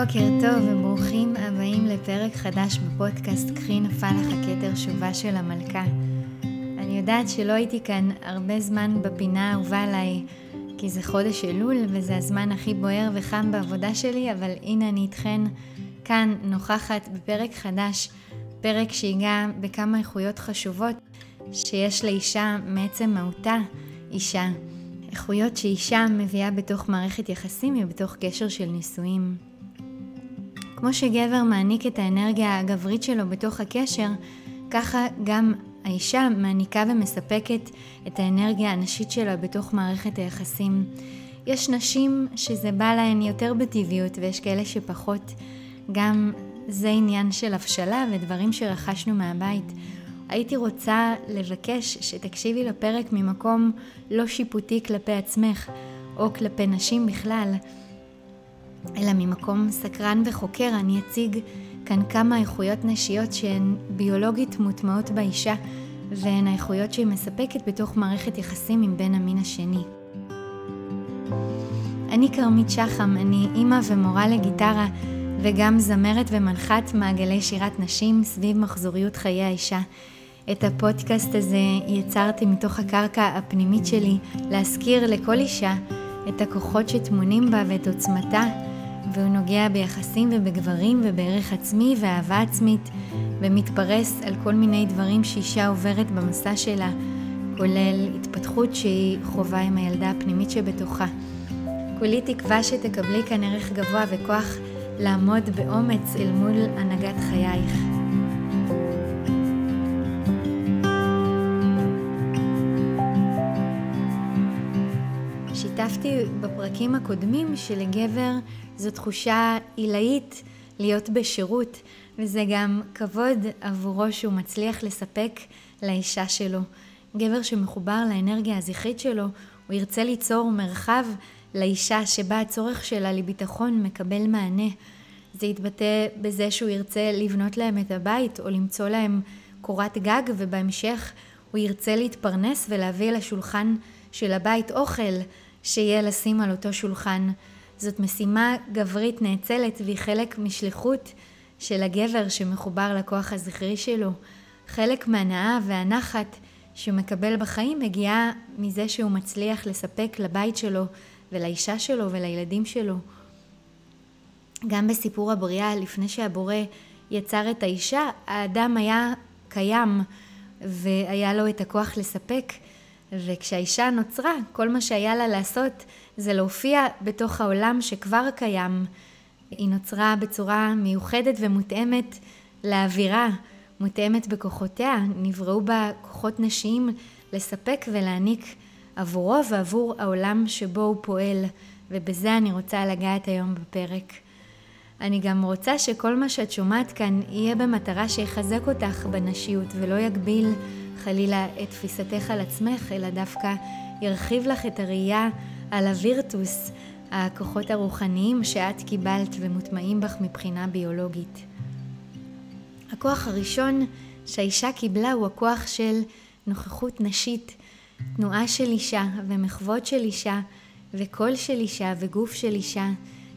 בוקר טוב וברוכים הבאים לפרק חדש בפודקאסט קחי נפל לך הכתר שובה של המלכה. אני יודעת שלא הייתי כאן הרבה זמן בפינה האהובה עליי, כי זה חודש אלול וזה הזמן הכי בוער וחם בעבודה שלי, אבל הנה אני איתכן כאן נוכחת בפרק חדש, פרק שיגע בכמה איכויות חשובות שיש לאישה מעצם מהותה אישה. איכויות שאישה מביאה בתוך מערכת יחסים ובתוך קשר של נישואים. כמו שגבר מעניק את האנרגיה הגברית שלו בתוך הקשר, ככה גם האישה מעניקה ומספקת את האנרגיה הנשית שלה בתוך מערכת היחסים. יש נשים שזה בא להן יותר בטבעיות ויש כאלה שפחות. גם זה עניין של הבשלה ודברים שרכשנו מהבית. הייתי רוצה לבקש שתקשיבי לפרק ממקום לא שיפוטי כלפי עצמך או כלפי נשים בכלל. אלא ממקום סקרן וחוקר אני אציג כאן כמה איכויות נשיות שהן ביולוגית מוטמעות באישה והן האיכויות שהיא מספקת בתוך מערכת יחסים עם בן המין השני. אני כרמית שחם, אני אימא ומורה לגיטרה וגם זמרת ומנחת מעגלי שירת נשים סביב מחזוריות חיי האישה. את הפודקאסט הזה יצרתי מתוך הקרקע הפנימית שלי להזכיר לכל אישה את הכוחות שטמונים בה ואת עוצמתה והוא נוגע ביחסים ובגברים ובערך עצמי ואהבה עצמית, ומתפרס על כל מיני דברים שאישה עוברת במסע שלה, כולל התפתחות שהיא חווה עם הילדה הפנימית שבתוכה. כולי תקווה שתקבלי כאן ערך גבוה וכוח לעמוד באומץ אל מול הנהגת חייך. שיתפתי בפרקים הקודמים שלגבר זו תחושה עילאית להיות בשירות, וזה גם כבוד עבורו שהוא מצליח לספק לאישה שלו. גבר שמחובר לאנרגיה הזכרית שלו, הוא ירצה ליצור מרחב לאישה שבה הצורך שלה לביטחון מקבל מענה. זה יתבטא בזה שהוא ירצה לבנות להם את הבית או למצוא להם קורת גג ובהמשך הוא ירצה להתפרנס ולהביא לשולחן של הבית אוכל שיהיה לשים על אותו שולחן. זאת משימה גברית נאצלת והיא חלק משליחות של הגבר שמחובר לכוח הזכרי שלו. חלק מהנאה והנחת שהוא מקבל בחיים מגיעה מזה שהוא מצליח לספק לבית שלו ולאישה שלו ולילדים שלו. גם בסיפור הבריאה, לפני שהבורא יצר את האישה, האדם היה קיים והיה לו את הכוח לספק וכשהאישה נוצרה, כל מה שהיה לה לעשות זה להופיע בתוך העולם שכבר קיים. היא נוצרה בצורה מיוחדת ומותאמת לאווירה, מותאמת בכוחותיה, נבראו בה כוחות נשיים לספק ולהעניק עבורו ועבור העולם שבו הוא פועל, ובזה אני רוצה לגעת היום בפרק. אני גם רוצה שכל מה שאת שומעת כאן יהיה במטרה שיחזק אותך בנשיות ולא יגביל חלילה את תפיסתך על עצמך, אלא דווקא ירחיב לך את הראייה על הווירטוס, הכוחות הרוחניים שאת קיבלת ומוטמעים בך מבחינה ביולוגית. הכוח הראשון שהאישה קיבלה הוא הכוח של נוכחות נשית, תנועה של אישה ומחוות של אישה וקול של אישה וגוף של אישה.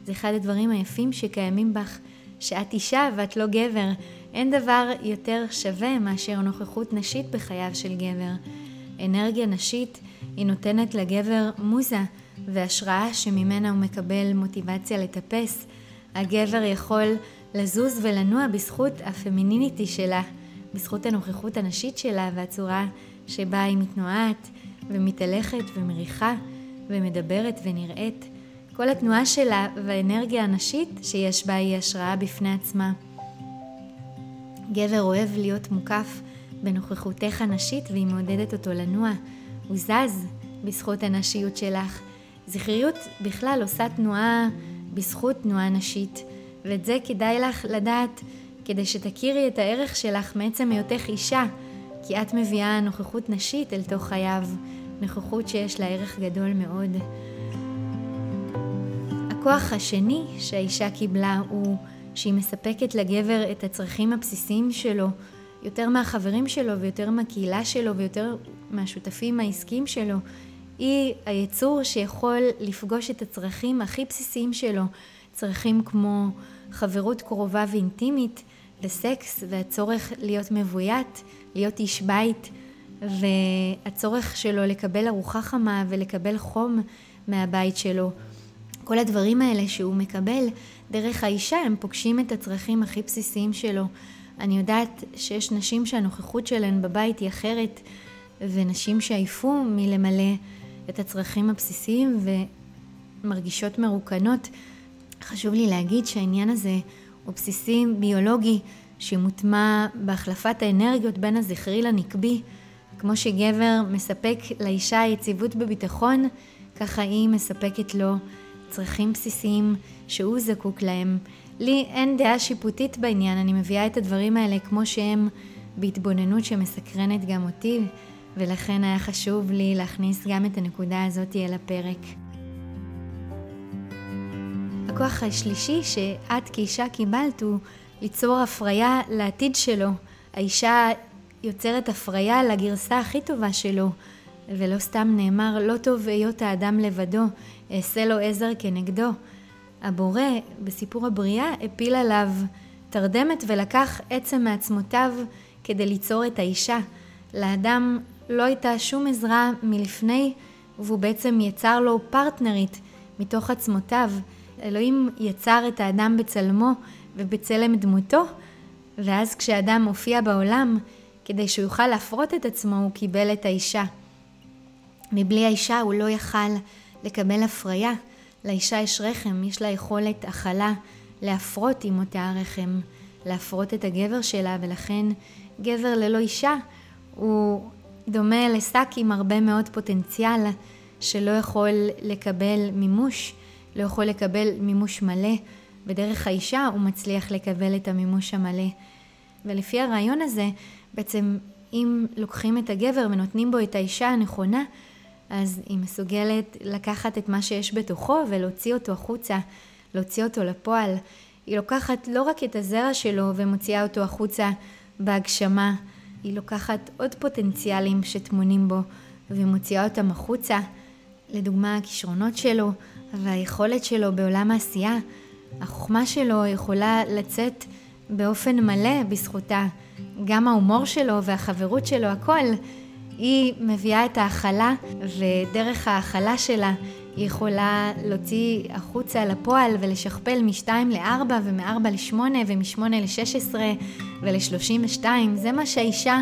זה אחד הדברים היפים שקיימים בך, שאת אישה ואת לא גבר. אין דבר יותר שווה מאשר נוכחות נשית בחייו של גבר. אנרגיה נשית היא נותנת לגבר מוזה והשראה שממנה הוא מקבל מוטיבציה לטפס. הגבר יכול לזוז ולנוע בזכות הפמיניניטי שלה, בזכות הנוכחות הנשית שלה והצורה שבה היא מתנועת ומתהלכת ומריחה ומדברת ונראית. כל התנועה שלה והאנרגיה הנשית שיש בה היא השראה בפני עצמה. גבר אוהב להיות מוקף בנוכחותך הנשית והיא מעודדת אותו לנוע. הוא זז בזכות הנשיות שלך. זכריות בכלל עושה תנועה בזכות תנועה נשית, ואת זה כדאי לך לדעת כדי שתכירי את הערך שלך מעצם היותך אישה, כי את מביאה נוכחות נשית אל תוך חייו, נוכחות שיש לה ערך גדול מאוד. הכוח השני שהאישה קיבלה הוא שהיא מספקת לגבר את הצרכים הבסיסיים שלו, יותר מהחברים שלו ויותר מהקהילה שלו ויותר מהשותפים העסקיים שלו. היא היצור שיכול לפגוש את הצרכים הכי בסיסיים שלו, צרכים כמו חברות קרובה ואינטימית, וסקס, והצורך להיות מבוית, להיות איש בית, והצורך שלו לקבל ארוחה חמה ולקבל חום מהבית שלו. כל הדברים האלה שהוא מקבל דרך האישה, הם פוגשים את הצרכים הכי בסיסיים שלו. אני יודעת שיש נשים שהנוכחות שלהן בבית היא אחרת, ונשים שעייפו מלמלא את הצרכים הבסיסיים ומרגישות מרוקנות. חשוב לי להגיד שהעניין הזה הוא בסיסי ביולוגי שמוטמע בהחלפת האנרגיות בין הזכרי לנקבי. כמו שגבר מספק לאישה יציבות בביטחון, ככה היא מספקת לו צרכים בסיסיים שהוא זקוק להם. לי אין דעה שיפוטית בעניין, אני מביאה את הדברים האלה כמו שהם בהתבוננות שמסקרנת גם אותי, ולכן היה חשוב לי להכניס גם את הנקודה הזאת אל הפרק. הכוח השלישי שאת כאישה קיבלת הוא ליצור הפריה לעתיד שלו. האישה יוצרת הפריה לגרסה הכי טובה שלו, ולא סתם נאמר לא טוב היות האדם לבדו, אעשה לו עזר כנגדו. הבורא בסיפור הבריאה הפיל עליו תרדמת ולקח עצם מעצמותיו כדי ליצור את האישה. לאדם לא הייתה שום עזרה מלפני, והוא בעצם יצר לו פרטנרית מתוך עצמותיו. אלוהים יצר את האדם בצלמו ובצלם דמותו, ואז כשאדם הופיע בעולם, כדי שהוא יוכל להפרות את עצמו, הוא קיבל את האישה. מבלי האישה הוא לא יכל לקבל הפריה. לאישה יש רחם, יש לה יכולת הכלה להפרות עם אותה הרחם, להפרות את הגבר שלה, ולכן גבר ללא אישה הוא דומה לשק עם הרבה מאוד פוטנציאל שלא יכול לקבל מימוש, לא יכול לקבל מימוש מלא, ודרך האישה הוא מצליח לקבל את המימוש המלא. ולפי הרעיון הזה, בעצם אם לוקחים את הגבר ונותנים בו את האישה הנכונה, אז היא מסוגלת לקחת את מה שיש בתוכו ולהוציא אותו החוצה, להוציא אותו לפועל. היא לוקחת לא רק את הזרע שלו ומוציאה אותו החוצה בהגשמה, היא לוקחת עוד פוטנציאלים שטמונים בו ומוציאה אותם החוצה. לדוגמה, הכישרונות שלו והיכולת שלו בעולם העשייה, החוכמה שלו יכולה לצאת באופן מלא בזכותה. גם ההומור שלו והחברות שלו, הכל, היא מביאה את ההכלה, ודרך ההכלה שלה היא יכולה להוציא החוצה לפועל ולשכפל מ-2 ל-4 ומ-4 ל-8 ומ-8 ל-16 ול-32. זה מה שהאישה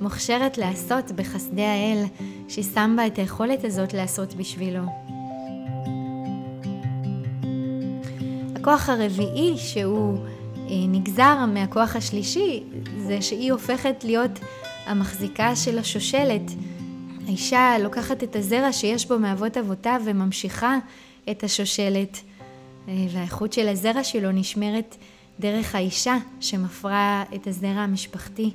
מוכשרת לעשות בחסדי האל, ששם בה את היכולת הזאת לעשות בשבילו. הכוח הרביעי שהוא אה, נגזר מהכוח השלישי זה שהיא הופכת להיות המחזיקה של השושלת. האישה לוקחת את הזרע שיש בו מאבות אבותיו וממשיכה את השושלת. אה, והאיכות של הזרע שלו נשמרת דרך האישה שמפרה את הזרע המשפחתי.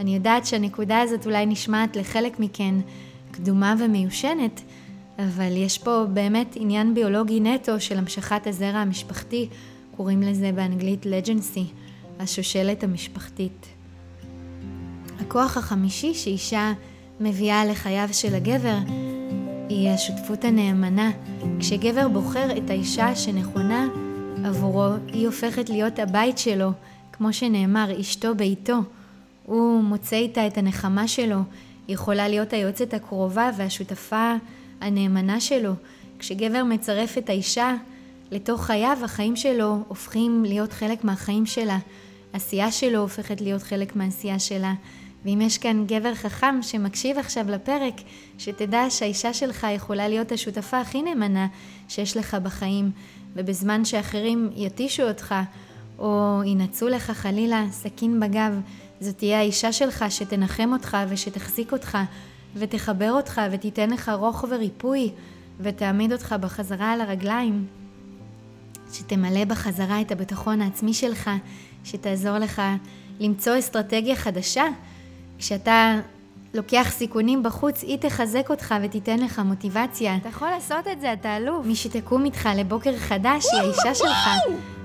אני יודעת שהנקודה הזאת אולי נשמעת לחלק מכן קדומה ומיושנת, אבל יש פה באמת עניין ביולוגי נטו של המשכת הזרע המשפחתי, קוראים לזה באנגלית לג'נסי, השושלת המשפחתית. הכוח החמישי שאישה מביאה לחייו של הגבר היא השותפות הנאמנה. כשגבר בוחר את האישה שנכונה עבורו, היא הופכת להיות הבית שלו, כמו שנאמר, אשתו ביתו. הוא מוצא איתה את הנחמה שלו, היא יכולה להיות היועצת הקרובה והשותפה הנאמנה שלו. כשגבר מצרף את האישה לתוך חייו, החיים שלו הופכים להיות חלק מהחיים שלה. עשייה שלו הופכת להיות חלק מהעשייה שלה. ואם יש כאן גבר חכם שמקשיב עכשיו לפרק, שתדע שהאישה שלך יכולה להיות השותפה הכי נאמנה שיש לך בחיים, ובזמן שאחרים יתישו אותך, או ינעצו לך חלילה סכין בגב, זו תהיה האישה שלך שתנחם אותך ושתחזיק אותך, ותחבר אותך ותיתן לך רוך וריפוי, ותעמיד אותך בחזרה על הרגליים. שתמלא בחזרה את הביטחון העצמי שלך, שתעזור לך למצוא אסטרטגיה חדשה כשאתה לוקח סיכונים בחוץ, היא תחזק אותך ותיתן לך מוטיבציה. אתה יכול לעשות את זה, אתה אלוף. מי שתקום איתך לבוקר חדש היא האישה שלך,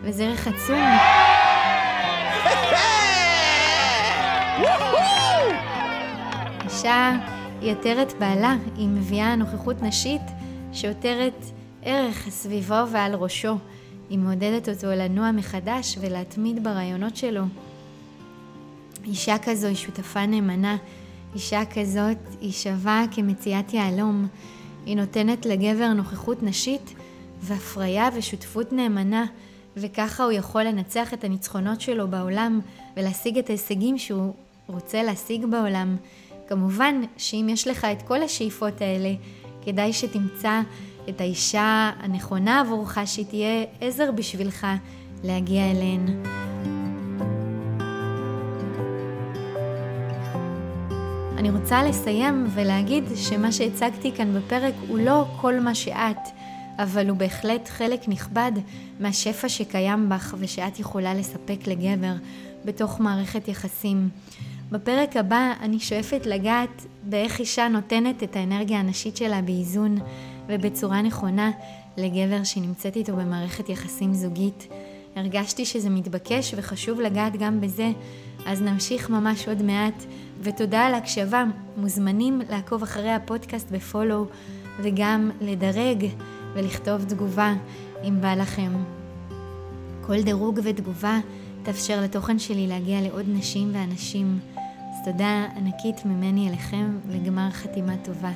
וזה ערך עצום. אישה היא עטרת בעלה, היא מביאה נוכחות נשית שעוטרת ערך סביבו ועל ראשו. היא מעודדת אותו לנוע מחדש ולהתמיד ברעיונות שלו. אישה כזו היא שותפה נאמנה, אישה כזאת היא שווה כמציאת יהלום, היא נותנת לגבר נוכחות נשית והפריה ושותפות נאמנה, וככה הוא יכול לנצח את הניצחונות שלו בעולם ולהשיג את ההישגים שהוא רוצה להשיג בעולם. כמובן שאם יש לך את כל השאיפות האלה, כדאי שתמצא את האישה הנכונה עבורך, שהיא תהיה עזר בשבילך להגיע אליהן. אני רוצה לסיים ולהגיד שמה שהצגתי כאן בפרק הוא לא כל מה שאת, אבל הוא בהחלט חלק נכבד מהשפע שקיים בך ושאת יכולה לספק לגבר בתוך מערכת יחסים. בפרק הבא אני שואפת לגעת באיך אישה נותנת את האנרגיה הנשית שלה באיזון ובצורה נכונה לגבר שנמצאת איתו במערכת יחסים זוגית. הרגשתי שזה מתבקש וחשוב לגעת גם בזה, אז נמשיך ממש עוד מעט, ותודה על הקשבה. מוזמנים לעקוב אחרי הפודקאסט בפולו, וגם לדרג ולכתוב תגובה אם בא לכם. כל דירוג ותגובה תאפשר לתוכן שלי להגיע לעוד נשים ואנשים. אז תודה ענקית ממני אליכם, וגמר חתימה טובה.